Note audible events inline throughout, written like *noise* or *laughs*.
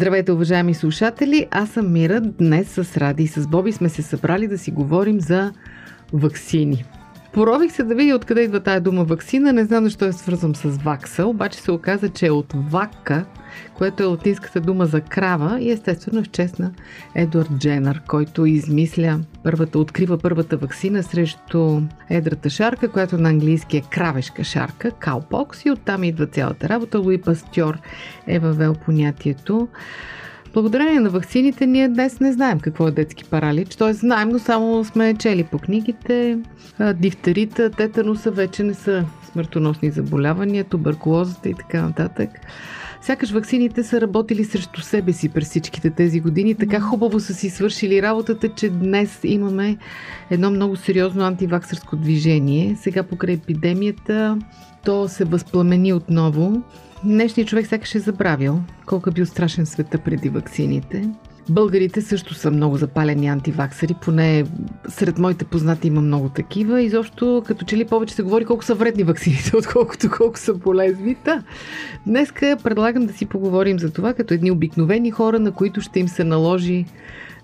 Здравейте, уважаеми слушатели! Аз съм Мира. Днес с Ради и с Боби сме се събрали да си говорим за ваксини. Порових се да видя откъде идва тая дума вакцина. Не знам защо е свързвам с вакса, обаче се оказа, че е от вака, което е латинската дума за крава и естествено е в чест на Едуард Дженър, който измисля първата, открива първата вакцина срещу едрата шарка, която на английски е кравешка шарка, каупокс и оттам идва цялата работа. Луи Пастьор е въвел понятието. Благодарение на вакцините ние днес не знаем какво е детски паралич. Т.е. знаем, но само сме чели по книгите. Дифтерита, тетануса вече не са смъртоносни заболявания, туберкулозата и така нататък. Сякаш ваксините са работили срещу себе си през всичките тези години. Така хубаво са си свършили работата, че днес имаме едно много сериозно антиваксърско движение. Сега покрай епидемията то се възпламени отново. Днешният човек сякаш е забравил колко е бил страшен света преди ваксините. Българите също са много запалени антиваксари, поне сред моите познати има много такива. Изобщо, като че ли повече се говори колко са вредни ваксините, *laughs* отколкото колко са полезни. Та, днеска предлагам да си поговорим за това, като едни обикновени хора, на които ще им се наложи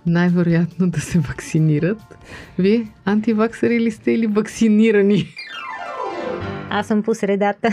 най-вероятно да се вакцинират. Вие антиваксари ли сте или вакцинирани? Аз съм по средата,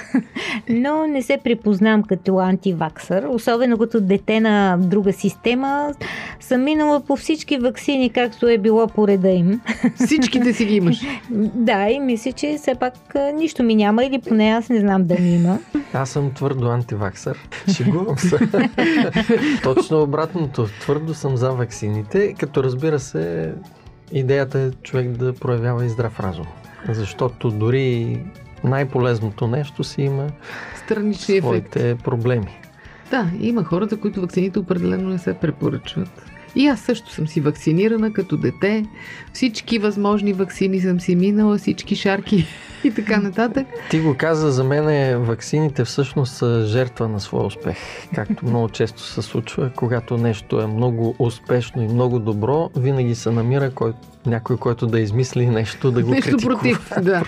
но не се припознам като антиваксър, особено като дете на друга система. Съм минала по всички вакцини, както е било по реда им. Всичките си ги имаш. *laughs* Да, и мисля, че все пак нищо ми няма, или поне аз не знам да ми има. Аз съм твърдо антиваксър. Шегувам се. *laughs* Точно обратното. Твърдо съм за ваксините, като разбира се, идеята е човек да проявява и здрав разум. Защото дори най-полезното нещо си има Странични своите проблеми. Да, има хора, за които вакцините определено не се препоръчват. И аз също съм си вакцинирана като дете. Всички възможни вакцини съм си минала, всички шарки *laughs* и така нататък. Ти го каза, за мен е, ваксините всъщност са жертва на своя успех. Както *laughs* много често се случва, когато нещо е много успешно и много добро, винаги се намира кой, някой, който да измисли нещо, да го Нещо критикува. против. Да.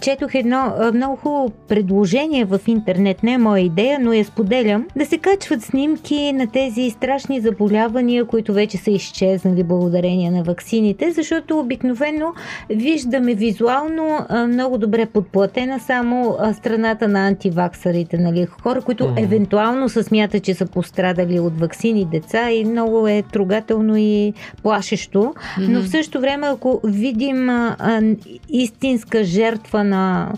Четох едно много хубаво предложение в интернет, не е моя идея, но я споделям, да се качват снимки на тези страшни заболявания, които вече са изчезнали благодарение на ваксините, защото обикновено виждаме визуално много добре подплатена само страната на антиваксарите, нали? хора, които Мгм. евентуално се смятат, че са пострадали от ваксини деца и много е трогателно и плашещо. Но в същото време, ако видим а, а, истинска жертва на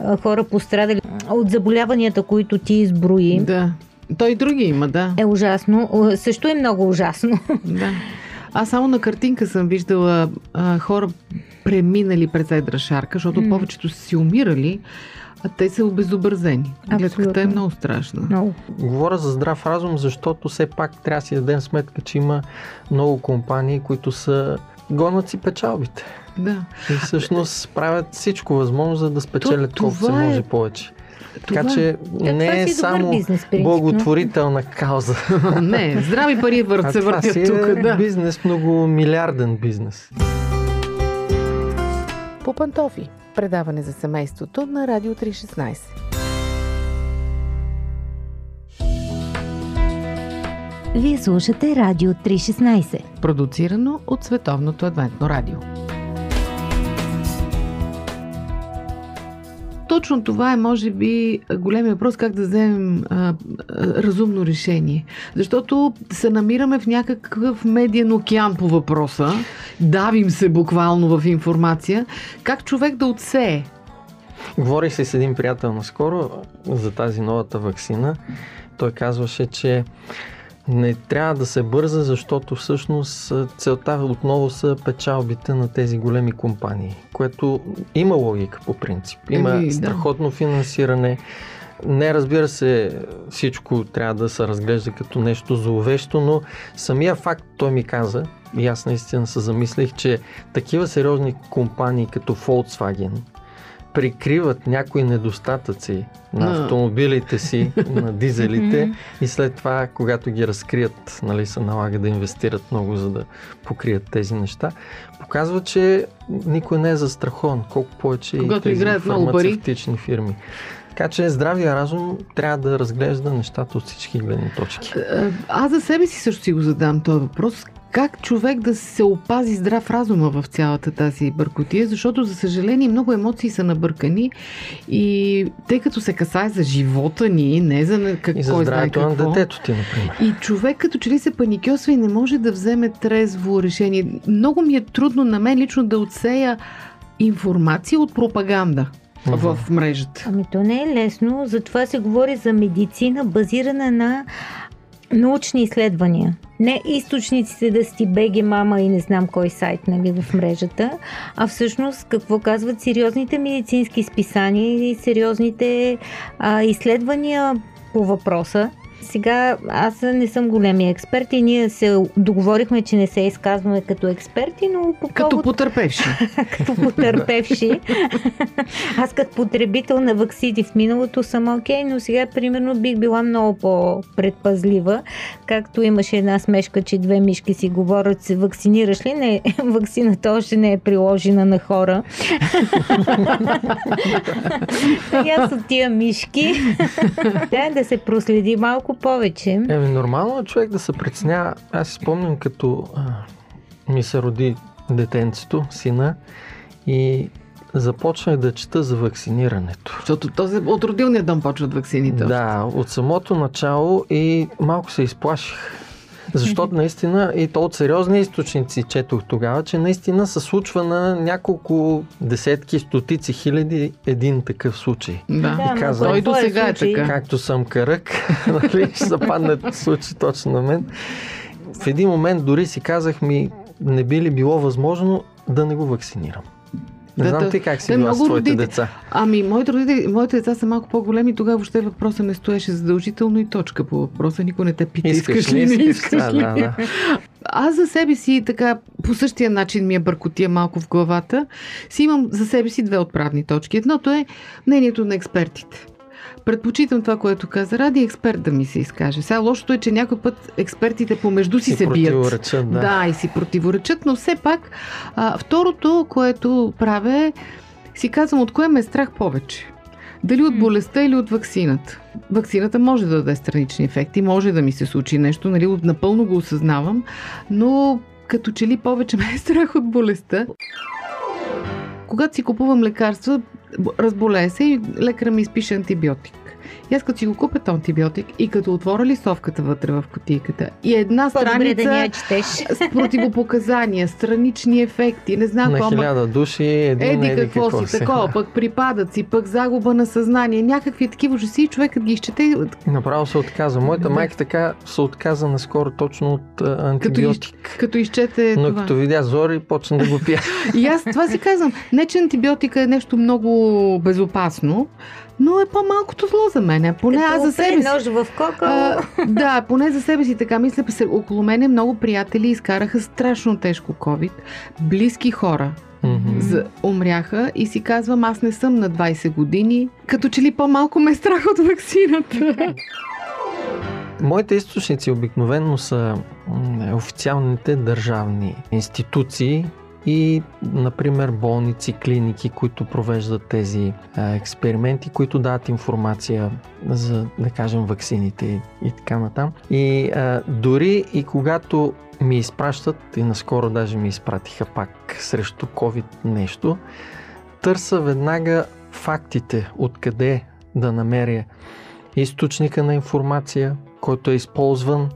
а, хора пострадали от заболяванията, които ти изброи, Да. Той и други има, да. е ужасно. Също е много ужасно. да. Аз само на картинка съм виждала а, хора преминали през едра шарка, защото М. повечето са си умирали, а те са обезобразени. Гледката е много страшна. Много. Говоря за здрав разум, защото все пак трябва да си дадем сметка, че има много компании, които са гонят си печалбите. Да. И всъщност правят всичко възможно, за да спечелят То- колкото се това е- може повече. Така Това- че Е, това не е добър само бизнес, благотворителна кауза. Не, здрави пари върт се това въртят си тук. е Да. бизнес, много милиарден бизнес. По пантофи. Предаване за семейството на Радио 316. Вие слушате Радио 316. Продуцирано от Световното адвентно радио. Точно това е, може би, големия въпрос как да вземем а, а, разумно решение. Защото се намираме в някакъв медиен океан по въпроса, давим се буквално в информация, как човек да отсее Говорих си с един приятел наскоро за тази новата вакцина. Той казваше, че не трябва да се бърза, защото всъщност целта отново са печалбите на тези големи компании, което има логика по принцип. Има Еми, да. страхотно финансиране. Не, разбира се, всичко трябва да се разглежда като нещо зловещо, но самия факт, той ми каза, и аз наистина се замислих, че такива сериозни компании като Volkswagen прикриват някои недостатъци на автомобилите си, *laughs* на дизелите и след това, когато ги разкрият, нали, се налага да инвестират много, за да покрият тези неща. Показва, че никой не е застрахован, колко повече и Когато тези много пари. фармацевтични фирми. Така че здравия разум трябва да разглежда нещата от всички гледни точки. Е, Аз за себе си също си го задам този въпрос. Как човек да се опази здрав разума в цялата тази бъркотия, защото за съжаление много емоции са набъркани и тъй като се касае за живота ни, не за не- как, И за кой знае здравето на какво. детето ти, например. И човек като че ли се паникьосва и не може да вземе трезво решение. Много ми е трудно на мен лично да отсея информация от пропаганда в мрежата. Ами то не е лесно, затова се говори за медицина, базирана на научни изследвания. Не източниците да си беги мама и не знам кой сайт нали, в мрежата, а всъщност какво казват сериозните медицински списания и сериозните а, изследвания по въпроса. Сега аз не съм големия експерт и ние се договорихме, че не се изказваме като експерти, но по Като повод потърпевши. *laughs* като потърпевши. *laughs* Аз като потребител на ваксини в миналото съм окей, но сега примерно бих била много по-предпазлива. Както имаше една смешка, че две мишки си говорят, се вакцинираш ли? Не, *laughs* вакцината още не е приложена на хора. Сега с тия мишки. да, да се проследи малко повече. Еми, нормално е човек да се притеснява. Аз си спомням, като а, ми се роди детенцето, сина, и започнах да чета за вакцинирането. Защото този от родилния дом почват вакцините. Да, от самото начало и малко се изплаших. Защото наистина, и то от сериозни източници четох тогава, че наистина се случва на няколко десетки, стотици хиляди един такъв случай. Да. Но казвам, Той до сега е така. Както съм карък, *laughs* нали, ще западне случай точно на мен. В един момент дори си казах ми, не би ли било възможно да не го вакцинирам. Не Да, знам да. ти как си Те била с твоите родители- деца. Ами, моите, родители, моите деца са малко по-големи, тогава въобще въпроса не стоеше задължително и точка по въпроса. Никой не те пита, искаш, ли, не искаш Да, ли. да, да. Аз за себе си така, по същия начин ми е бъркотия малко в главата, си имам за себе си две отправни точки. Едното е мнението на експертите. Предпочитам това, което каза Ради, експерт да ми се изкаже. Сега лошото е, че някой път експертите помежду си, Си се бият. да. Да, и си противоречат, но все пак а, второто, което правя е, си казвам от кое ме е страх повече. Дали от болестта или от ваксината. Ваксината може да даде странични ефекти, може да ми се случи нещо, нали, напълно го осъзнавам, но като че ли повече ме е страх от болестта. Когато си купувам лекарства, разболея се и лекаря ми изпише антибиотик. И аз като си го купя този антибиотик и като отворя листовката вътре в кутийката и една По-добре страница да четеш. с противопоказания, странични ефекти, не знам На какво. ама хиляда души, един Еди еди какво си, такова, пък припадъци, пък загуба на съзнание, някакви такива ужаси, и човекът ги изчете, Направо се отказа. Моята Да. майка така се отказа наскоро точно от антибиотик. като изчете Но това. като видя зори, почна да го пия. *laughs* И аз това си казвам, не че антибиотика е нещо много безопасно, но е по-малкото зло за мен. Поне аз за себе си. нож в кока. А, да, поне за себе си така мисля. се- Около мене много приятели изкараха страшно тежко COVID. Близки хора Мгм. за, умряха и си казвам, аз не съм на 20 години. Като че ли по-малко ме е страх от вакцината. Моите източници обикновено са официалните държавни институции и, например, болници, клиники, които провеждат тези а, експерименти, които дават информация за, да кажем, ваксините и, така натам. И а, дори и когато ми изпращат, и наскоро даже ми изпратиха пак срещу COVID нещо, търса веднага фактите, откъде да намеря източника на информация, който е използван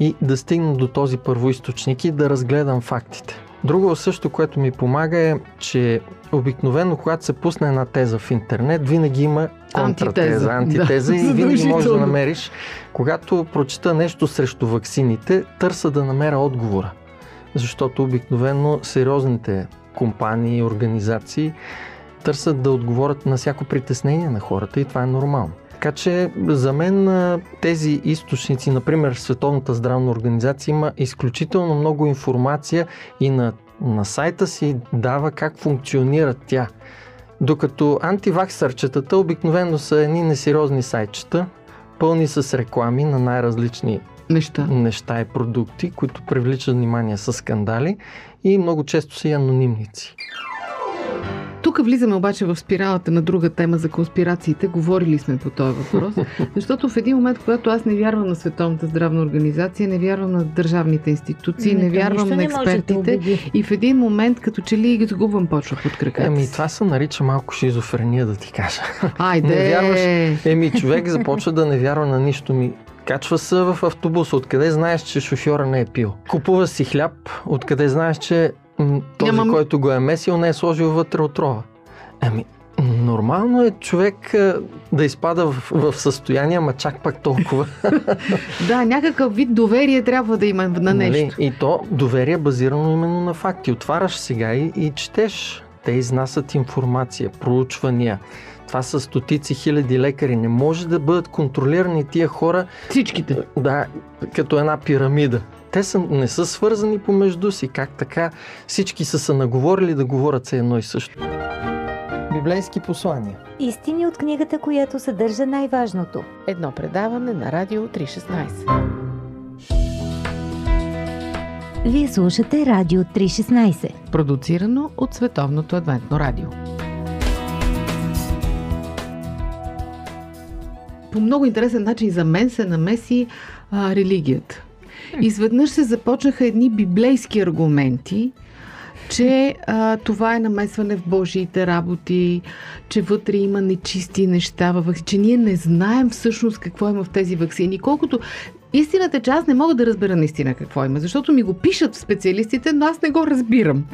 и да стигна до този първоисточник и да разгледам фактите. Друго също, което ми помага е, че обикновено, когато се пусне една теза в интернет, винаги има контратеза, антитеза, антитеза да, и винаги можеш да намериш. Когато прочита нещо срещу ваксините, търса да намеря отговора. Защото обикновено сериозните компании и организации търсят да отговорят на всяко притеснение на хората и това е нормално. Така че за мен тези източници, например Световната здравна организация има изключително много информация и на, на сайта си дава как функционира тя. Докато антиваксърчетата обикновено са едни несериозни сайтчета, пълни с реклами на най-различни Неща. неща и продукти, които привличат внимание с скандали и много често са и анонимници. Тук влизаме обаче в спиралата на друга тема за конспирациите. Говорили сме по този въпрос. *laughs* Защото в един момент, когато аз не вярвам на Световната здравна организация, не вярвам на държавните институции, не, то вярвам на не да експертите. убеди. И в един момент, като че ли ги загубвам почва под краката. Еми, това се нарича малко шизофрения, да ти кажа. Айде! не вярваш. Еми, човек започва да не вярва на нищо ми. Качва се в автобуса, откъде знаеш, че шофьора не е пил. Купува си хляб, откъде знаеш, че този, Нямам- който го е месил, не е сложил вътре отрова. Еми, нормално е човек а, да изпада в, в състояние, ама чак пак толкова. *laughs* Да, някакъв вид доверие трябва да има на нещо. Нали? И то доверие базирано именно на факти. Отваряш сега и, и четеш. Те изнасят информация, проучвания. Това са стотици хиляди лекари. Не може да бъдат контролирани тия хора, Всичките. да, като една пирамида. Те са, не са свързани помежду си. Как така? Всички са се наговорили да говорят се едно и също. Библейски послания. Истини от книгата, която съдържа най-важното. Едно предаване на Радио 316. Вие слушате Радио 316. Продуцирано от Световното адвентно радио. По много интересен начин за мен се намеси а, религията. Изведнъж се започнаха едни библейски аргументи, че а, това е намесване в Божиите работи, че вътре има нечисти неща че ние не знаем всъщност какво има в тези вакцини. Колкото Истината е, че аз не мога да разбера наистина какво има, защото ми го пишат специалистите, но аз не го разбирам.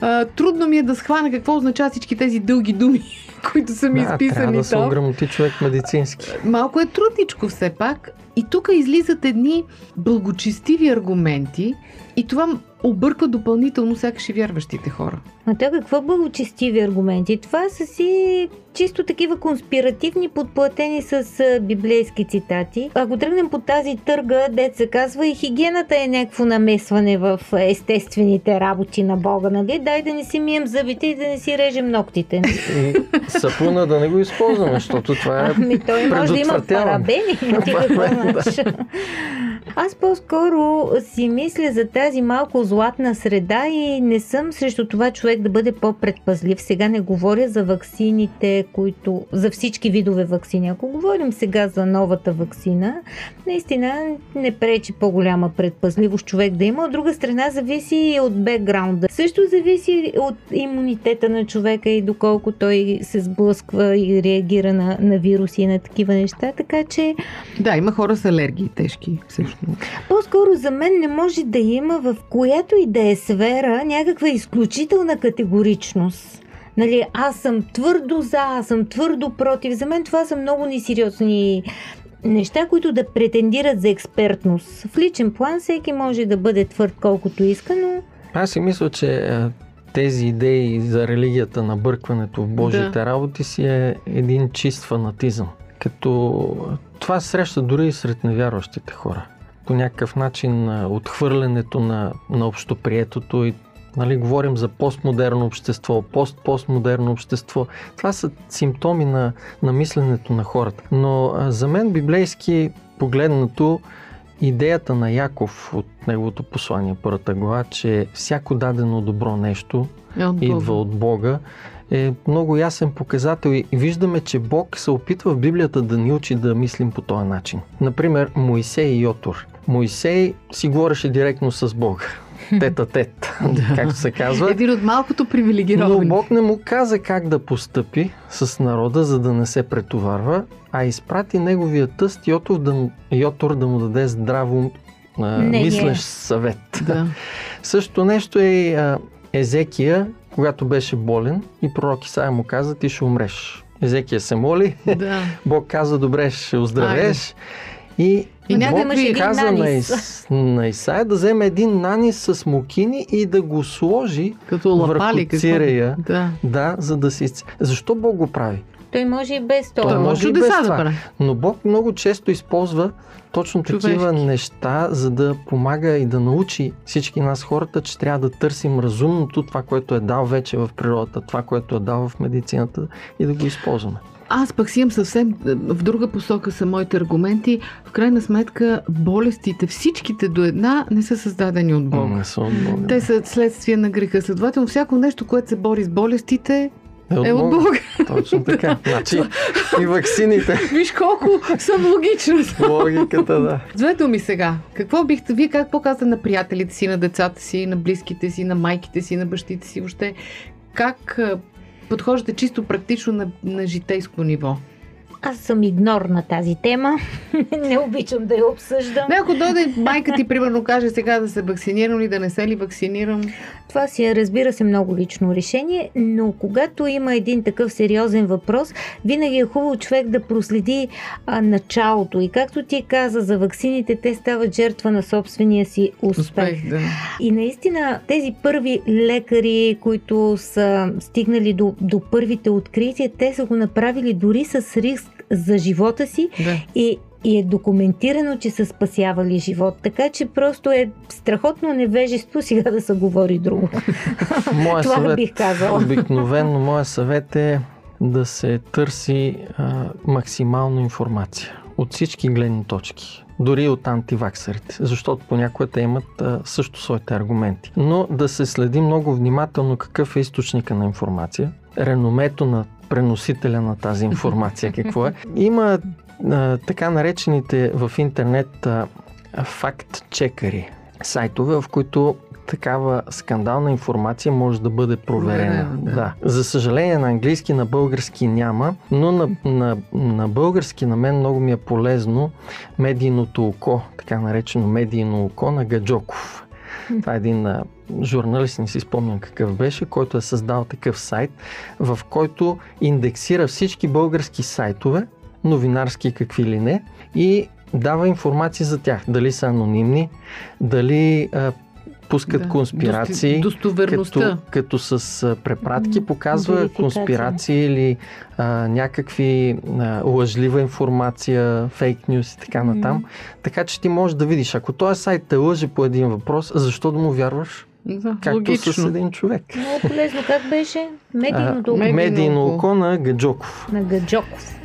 А, трудно ми е да схвана какво означават всички тези дълги думи, *laughs* които са ми Да, трябва изписани да се там. ограмоти човек медицински. Малко е трудничко все пак. И тук излизат едни благочестиви аргументи и това обърква допълнително сякаш и вярващите хора. А те какво благочестиви аргументи? Това са си чисто такива конспиративни, подплатени с библейски цитати. Ако тръгнем по тази търга, дет се казва и хигиената е някакво намесване в естествените работи на Бога, нали? Дай да не си мием зъбите и да не си режем ногтите. И сапуна да не го използваме, защото това е Ами той може да има парабени. *laughs* Ти какво знаеш? Аз по-скоро си мисля за тази малко златна среда и не съм срещу това човек да бъде по-предпазлив. Сега не говоря за ваксините, които... за всички видове вакцини. Ако говорим сега за новата вакцина, наистина не пречи по-голяма предпазливост човек да има. От друга страна зависи и от бекграунда. Също зависи от имунитета на човека и доколко той се сблъсква и реагира на, на вируси и на такива неща. Така че Да, има хора с алергии тежки, всъщност. по-скоро за мен не може да има в която и да е сфера някаква изключителна категоричност. Нали, аз съм твърдо за, аз съм твърдо против. За мен това са много несериозни неща, които да претендират за експертност. В личен план всеки може да бъде твърд колкото иска, но Аз си мисля, че тези идеи за религията на бъркването в Божиите Да. работи си е един чист фанатизъм. Като това среща дори и сред невярващите хора. По някакъв начин отхвърлянето на, на общоприетото и Нали, говорим за постмодерно общество, пост-постмодерно общество. Това са симптоми на, на мисленето на хората. Но за мен библейски погледнато идеята на Яков от неговото послание, първата глава, че всяко дадено добро нещо Е от идва от Бога, е много ясен показател и виждаме, че Бог се опитва в Библията да ни учи да мислим по този начин. Например, Моисей и Йотор. Моисей си говореше директно с Бога. Тета тет, както се казва. Един от малкото Но привилегировани. Бог не му каза как да постъпи с народа, за да не се претоварва, а изпрати неговия тъст Йотор да му, Йотор да му даде здраво а, мислещ съвет. Да. *laughs* Същото нещо е а, Езекия, когато беше болен и пророк Исаия му каза, ти ще умреш. Езекия се моли, Да. *laughs* Бог каза, добре, ще оздравееш. И, И да имаш един каза на. Ис, на Исаия да вземе един нанис с мукини и да го сложи Като лапали. върху цирея. Да. Да, за да се. Защо Бог го прави? Той може и без това. Той може и без да това. прави. Но Бог много често използва точно такива Човешки. неща, за да помага и да научи всички нас хората, че трябва да търсим разумното, това, което е дал вече в природата, това, което е дал в медицината и да го използваме. Аз пък си имам съвсем е, в друга посока са моите аргументи. В крайна сметка, болестите, всичките до една, не са създадени от Бога. Не са от Бога. Те са следствие на греха. Следователно, всяко нещо, което се бори с болестите, е е от Бога. Точно така. *laughs* Значи и ваксините. *laughs* Виж колко съм логична. Логиката, да. Две думи сега. Какво бихте, вие как показвате на приятелите си, на децата си, на близките си, на майките си, на бащите си, въобще? Как а, подхождате чисто практично на, на житейско ниво? Аз съм игнор на тази тема. *laughs* не обичам да я обсъждам. Не, ако дойде майка ти, примерно, каже сега да се вакцинирам или да не се ли вакцинирам. Това си е, разбира се, много лично решение, но когато има един такъв сериозен въпрос, винаги е хубаво човек да проследи а, началото. И както ти каза за ваксините, те стават жертва на собствения си успех. Успех, да. И наистина тези първи лекари, които са стигнали до, до първите открития, те са го направили дори с риск за живота си да. и, и е документирано, че са спасявали живот. Така че просто е страхотно невежество сега да се говори друго. *laughs* Моя Това съвет, бих казала. обикновено, моя съвет е да се търси а, максимално информация от всички гледни точки. Дори от антиваксерите, защото понякога те имат а, също своите аргументи. Но да се следи много внимателно какъв е източника на информация, реномето на преносителя на тази информация *laughs* какво е. Има а, така наречените в интернет а, факт-чекари, сайтове, в които такава скандална информация може да бъде проверена. Да. да. За съжаление на английски, на български няма, но на, на, на български на мен много ми е полезно медийното око, така наречено медийно око на Гаджоков. Това е един журналист, не си спомням какъв беше, който е създал такъв сайт, в който индексира всички български сайтове, новинарски какви ли не, и дава информация за тях. Дали са анонимни, дали а, пускат Да. конспирации. Достоверността. Като, като с препратки показва конспирации или а, някакви а, лъжлива информация, фейк нюс и така натам. Така че ти можеш да видиш, ако този сайт те лъже по един въпрос, защо да му вярваш? Да, Както логично. с един човек. *laughs* Много полезно. Как беше? Медийното А, Медийно око. око на Гаджоков. на Гаджоков.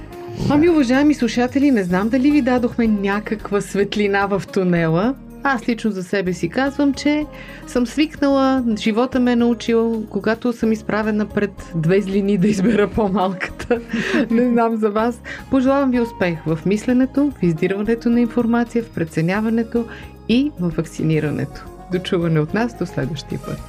Ами, уважаеми слушатели, не знам дали ви дадохме някаква светлина в тунела. Аз лично за себе си казвам, че съм свикнала, живота ме е научил, когато съм изправена пред две злини да избера по-малката. *laughs* Не знам за вас. Пожелавам ви успех в мисленето, в издирването на информация, в преценяването и в вакцинирането. До чуване от нас до следващия път.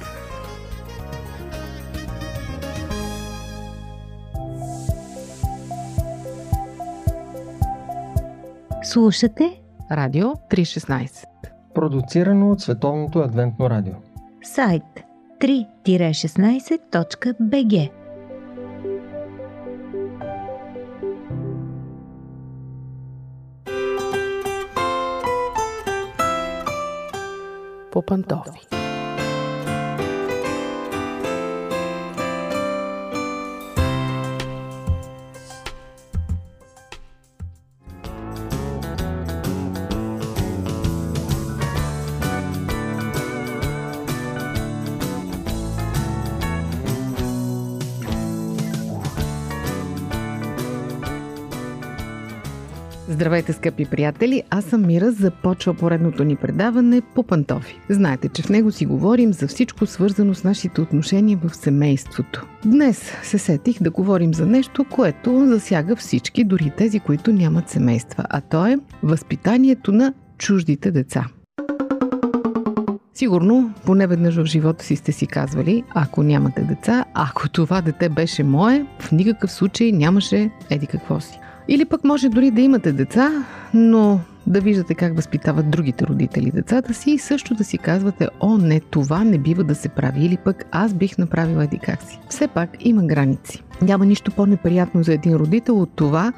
Слушате Радио 316. Продуцирано от Световното адвентно радио. сайт 3-16.bg По пантофи. Здравейте, скъпи приятели! Аз съм Мира. Започва поредното ни предаване по пантофи. Знаете, че в него си говорим за всичко свързано с нашите отношения в семейството. Днес се сетих да говорим за нещо, което засяга всички, дори тези, които нямат семейства, а то е възпитанието на чуждите деца. Сигурно, поне веднъж в живота си сте си казвали, ако нямате деца, ако това дете беше мое, в никакъв случай нямаше еди какво си. Или пък може дори да имате деца, но да виждате как възпитават другите родители децата си и също да си казвате, о не, това не бива да се прави или пък аз бих направила еди как си. Все пак има граници. Няма нищо по-неприятно за един родител от това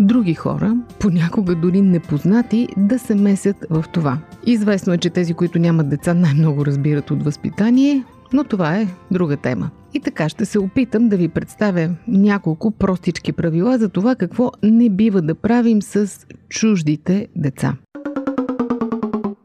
други хора, понякога дори непознати, да се месят в това. Известно е, че тези, които нямат деца, най-много разбират от възпитание, но това е друга тема. И така ще се опитам да ви представя няколко простички правила за това какво не бива да правим с чуждите деца.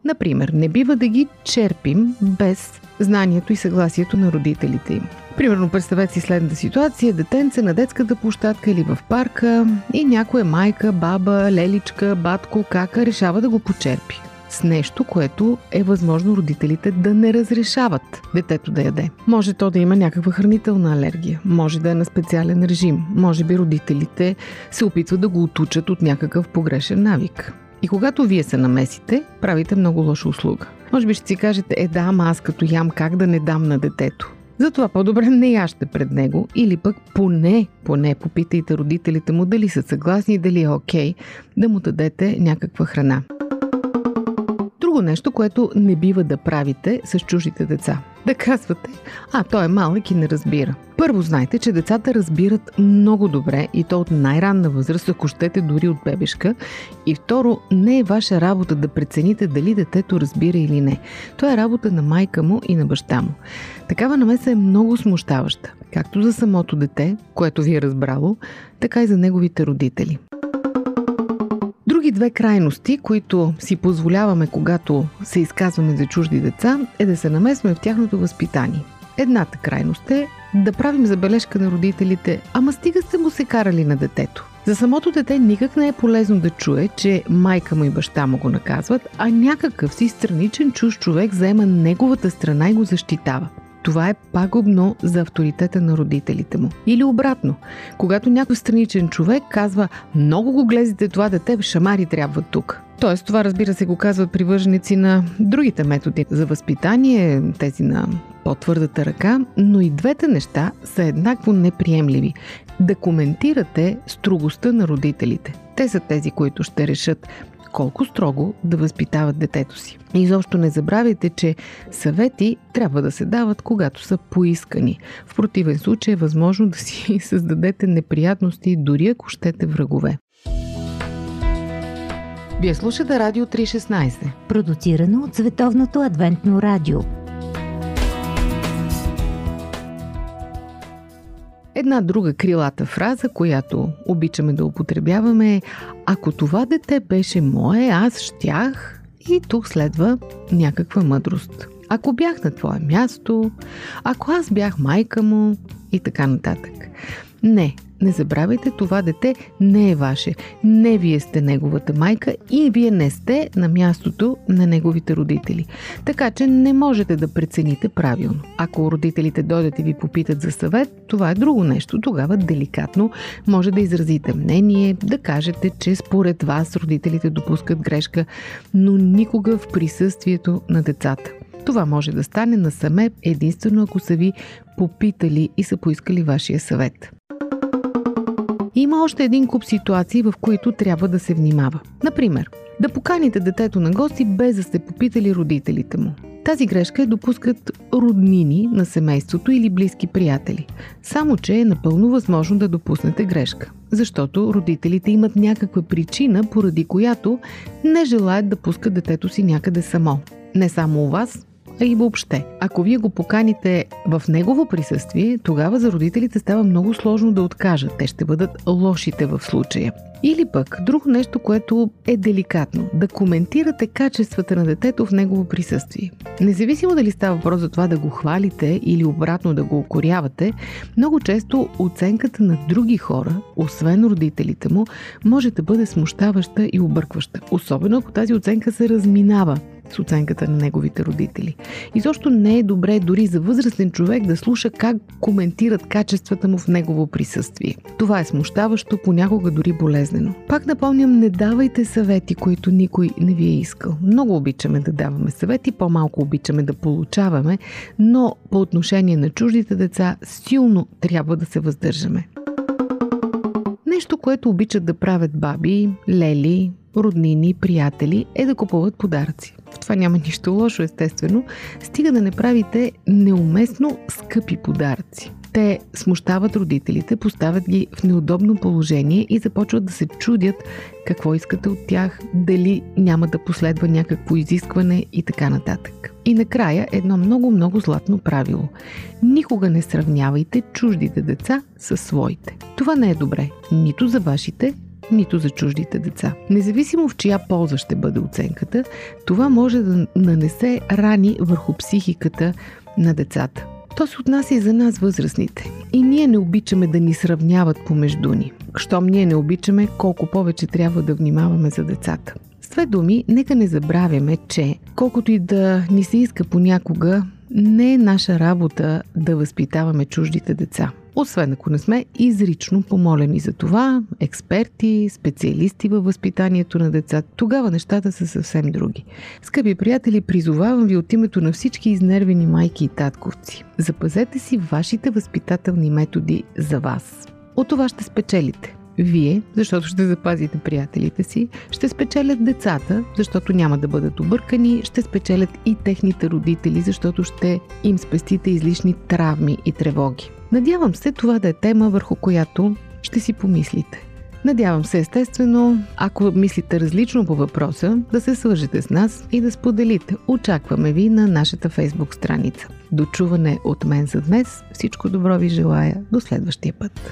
Например, не бива да ги черпим без знанието и съгласието на родителите им. Примерно, представете си следната ситуация. Детенце на детската площадка или в парка и някоя майка, баба, леличка, батко, кака решава да го почерпи с нещо, което е възможно родителите да не разрешават детето да яде. Може то да има някаква хранителна алергия, може да е на специален режим, може би родителите се опитват да го отучат от някакъв погрешен навик. И когато вие се намесите, правите много лоша услуга. Може би ще си кажете, е да, ама аз като ям как да не дам на детето. Затова по-добре не яще пред него или пък поне, поне попитайте родителите му дали са съгласни, дали е окей да му дадете някаква храна. Друго нещо, което не бива да правите с чужите деца. Да казвате, а той е малък и не разбира. Първо знайте, че децата разбират много добре и то от най-ранна възраст, ако щете дори от бебешка. И второ, не е ваша работа да прецените дали детето разбира или не. То е работа на майка му и на баща му. Такава намеса е много смущаваща, както за самото дете, което ви е разбрало, така и за неговите родители. Други две крайности, които си позволяваме, когато се изказваме за чужди деца, е да се намесваме в тяхното възпитание. Едната крайност е да правим забележка на родителите, ама стига сте му се карали на детето. За самото дете никак не е полезно да чуе, че майка му и баща му го наказват, а някакъв си страничен чуж човек заема неговата страна и го защитава това е пагубно за авторитета на родителите му. Или обратно, когато някой страничен човек казва много го глезите това дете, шамари трябва тук. Тоест, това разбира се го казват привърженици на другите методи за възпитание, тези на по-твърдата ръка, но и двете неща са еднакво неприемливи. Да коментирате строгостта на родителите. Те са тези, които ще решат колко строго да възпитават детето си. И изобщо не забравяйте, че съвети трябва да се дават, когато са поискани. В противен случай е възможно да си *laughs* създадете неприятности, дори ако щете врагове. Вие слушате Радио 316. Продуцирано от Световното адвентно радио. Една друга крилата фраза, която обичаме да употребяваме е Ако това дете беше мое, аз щях и тук следва някаква мъдрост. Ако бях на твое място, ако аз бях майка му и така нататък. Не, не забравяйте, това дете не е ваше. Не вие сте неговата майка и вие не сте на мястото на неговите родители. Така че не можете да прецените правилно. Ако родителите дойдат и ви попитат за съвет, това е друго нещо. Тогава деликатно може да изразите мнение, да кажете, че според вас родителите допускат грешка, но никога в присъствието на децата. Това може да стане насаме единствено ако са ви попитали и са поискали вашия съвет. Има още един куп ситуации, в които трябва да се внимава. Например, да поканите детето на гости без да сте попитали родителите му. Тази грешка е допускат роднини на семейството или близки приятели. Само, че е напълно възможно да допуснете грешка. Защото родителите имат някаква причина, поради която не желаят да пускат детето си някъде само. Не само у вас, а и въобще. Ако вие го поканите в негово присъствие, тогава за родителите става много сложно да откажат. Те ще бъдат лошите в случая. Или пък друго нещо, което е деликатно да коментирате качествата на детето в негово присъствие. Независимо дали става въпрос за това да го хвалите или обратно да го укорявате, много често оценката на други хора, освен родителите му, може да бъде смущаваща и объркваща. Особено ако тази оценка се разминава с оценката на неговите родители. И защо не е добре дори за възрастен човек да слуша как коментират качествата му в негово присъствие. Това е смущаващо, понякога дори болезнено. Пак напомням, не давайте съвети, които никой не ви е искал. Много обичаме да даваме съвети, по-малко обичаме да получаваме, но по отношение на чуждите деца силно трябва да се въздържаме. Нещо, което обичат да правят баби, лели, роднини, приятели е да купуват подаръци. Това няма нищо лошо, естествено, стига да не правите неуместно скъпи подаръци. Те смущават родителите, поставят ги в неудобно положение и започват да се чудят какво искате от тях, дали няма да последва някакво изискване и така нататък. И накрая едно много-много златно правило. Никога не сравнявайте чуждите деца с своите. Това не е добре нито за вашите, нито за чуждите деца. Независимо в чия полза ще бъде оценката, това може да нанесе рани върху психиката на децата. То се отнася и за нас, възрастните. И ние не обичаме да ни сравняват помежду ни. Щом ние не обичаме, колко повече трябва да внимаваме за децата. С две думи, нека не забравяме, че колкото и да ни се иска понякога, не е наша работа да възпитаваме чуждите деца. Освен ако не сме изрично помолени за това, експерти, специалисти във възпитанието на деца, тогава нещата са съвсем други. Скъпи приятели, призовавам ви от името на всички изнервени майки и татковци. Запазете си вашите възпитателни методи за вас. От това ще спечелите. Вие, защото ще запазите приятелите си, ще спечелят децата, защото няма да бъдат объркани, ще спечелят и техните родители, защото ще им спестите излишни травми и тревоги. Надявам се това да е тема, върху която ще си помислите. Надявам се, естествено, ако мислите различно по въпроса, да се свържете с нас и да споделите. Очакваме ви на нашата фейсбук страница. Дочуване от мен за днес. Всичко добро ви желая. До следващия път.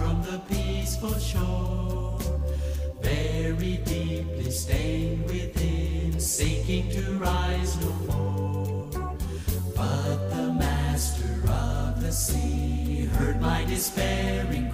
from the peaceful shore, very deeply stained within, sinking to rise no more. But the master of the sea heard my despairing